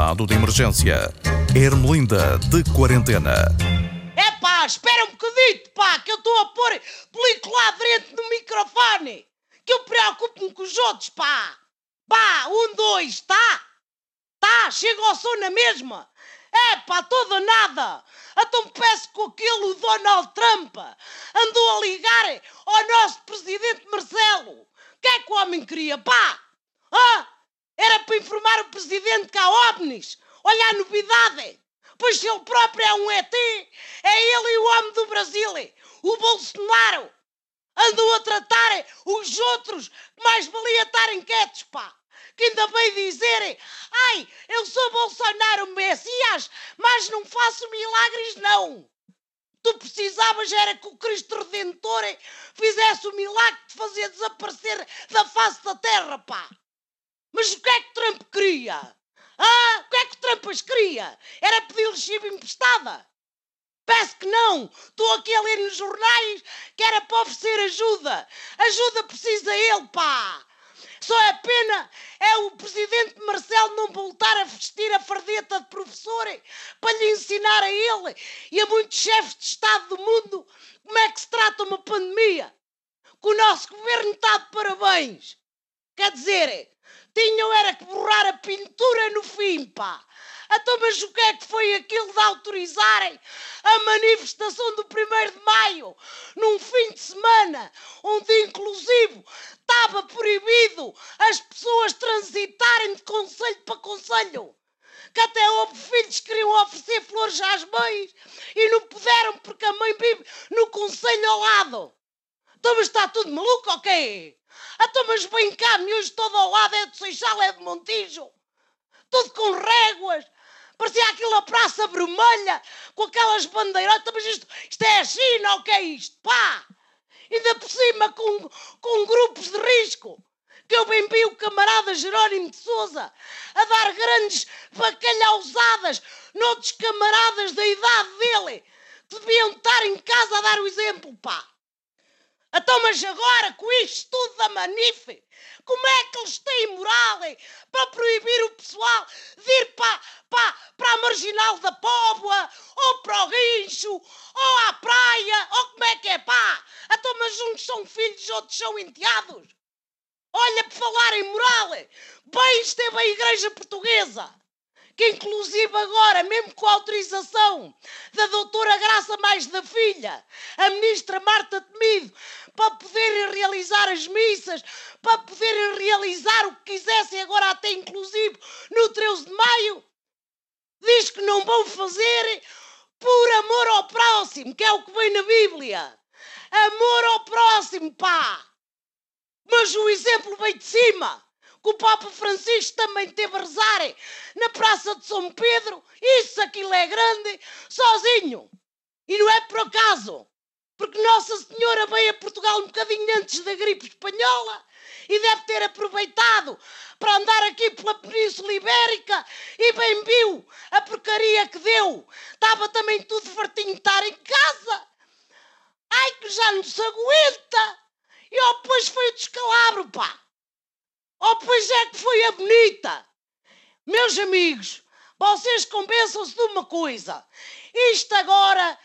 estado de emergência. Ermelinda de quarentena. É pá, espera um bocadito, pá, que eu estou a pôr película dentro do microfone. Que eu preocupo-me com os outros, pá. Pá, um, dois, tá? Tá, chega ao som na mesma. É pá, toda nada. Então peço que aquele o Donald Trump andou a ligar ao nosso presidente Marcelo. O que é que o homem queria, pá? Ah, era para informar o presidente que há OVNIs. Olha a novidade. Pois se ele próprio é um ET, é ele e o homem do Brasil, o Bolsonaro. Andam a tratar os outros mais valia estarem quietos, pá que ainda bem dizerem ai, eu sou Bolsonaro Messias, mas não faço milagres não. Tu precisavas era que o Cristo Redentor fizesse o milagre de fazer desaparecer da face da terra, pá. Mas o que é que Trump queria? Ah, o que é que Trump queria? Era pedir-lhe chiva emprestada? Parece que não. Estou aqui a ler nos jornais que era para oferecer ajuda. Ajuda precisa ele, pá. Só é pena é o presidente Marcelo não voltar a vestir a fardeta de professor para lhe ensinar a ele e a muitos chefes de Estado do mundo como é que se trata uma pandemia. Que o nosso governo está de parabéns. Quer dizer, tinham era que borrar a pintura no fim, pá. Então, mas o que é que foi aquilo de autorizarem a manifestação do 1 de maio num fim de semana onde, inclusive, estava proibido as pessoas transitarem de conselho para conselho? Que até houve filhos que queriam oferecer flores às mães e não puderam porque a mãe vive no conselho ao lado. Então, mas está tudo maluco quê? Então, mas vem cá, miúdos todo ao lado é de Seixal, é de Montijo. Tudo com réguas, Parecia aquilo a Praça Vermelha, com aquelas bandeiras. Mas isto, isto é a China, o que é isto? Pá! Ainda por cima com, com grupos de risco. Que eu bem vi o camarada Jerónimo de Souza a dar grandes bacalhausadas noutros camaradas da idade dele que deviam estar em casa a dar o exemplo, pá. Então, mas agora, com isto tudo da Manife, como é que eles têm moral hein, para proibir o pessoal de ir para, para, para a marginal da Póvoa, ou para o guincho, ou à praia, ou como é que é, pá? Então, mas uns são filhos, outros são enteados. Olha, por falar em moral, bem esteve a Igreja Portuguesa que inclusive agora, mesmo com a autorização da doutora Graça Mais da Filha, a ministra Marta Temido, para poderem realizar as missas, para poderem realizar o que quisessem agora até inclusive no 13 de maio, diz que não vão fazer por amor ao próximo, que é o que vem na Bíblia. Amor ao próximo, pá! Mas o exemplo vem de cima que o Papa Francisco também teve a rezar na Praça de São Pedro. Isso, aquilo é grande, sozinho. E não é por acaso, porque Nossa Senhora veio a Portugal um bocadinho antes da gripe espanhola e deve ter aproveitado para andar aqui pela Península Ibérica e bem viu a porcaria que deu. Estava também tudo fartinho de estar em casa. Ai, que já não se aguenta! E depois foi o descalabro, pá! Oh, pois é que foi a bonita! Meus amigos, vocês convençam-se de uma coisa: isto agora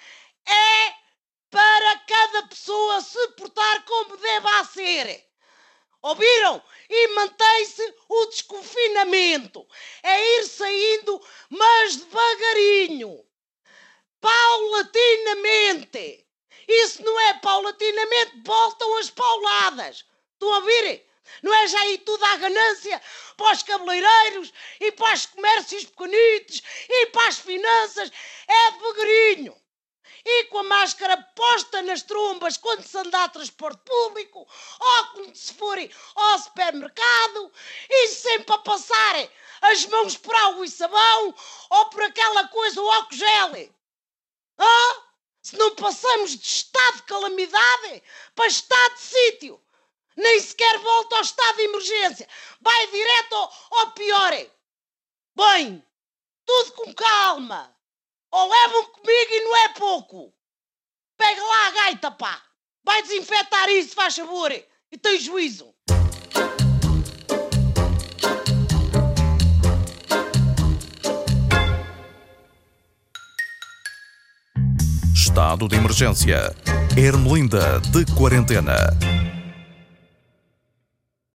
é para cada pessoa se portar como deve ser. Ouviram? E mantém-se o desconfinamento. É ir saindo, mas devagarinho. Paulatinamente. Se não é paulatinamente, voltam as pauladas. Estão a ouvir? Não é já aí tudo à ganância para os cabeleireiros e para os comércios pequenitos e para as finanças? É devagarinho. E com a máscara posta nas trombas quando se anda a transporte público ou quando se forem ao supermercado e sempre a passarem as mãos por água e sabão ou por aquela coisa, o álcool gel. Ah? Se não passamos de estado de calamidade para estado de sítio nem sequer volta ao estado de emergência. Vai direto ao, ao pior. Bem, tudo com calma. Ou levam comigo e não é pouco. Pega lá a gaita, pá. Vai desinfetar isso, faz favor. E tem juízo. Estado de emergência. Ermelinda de quarentena.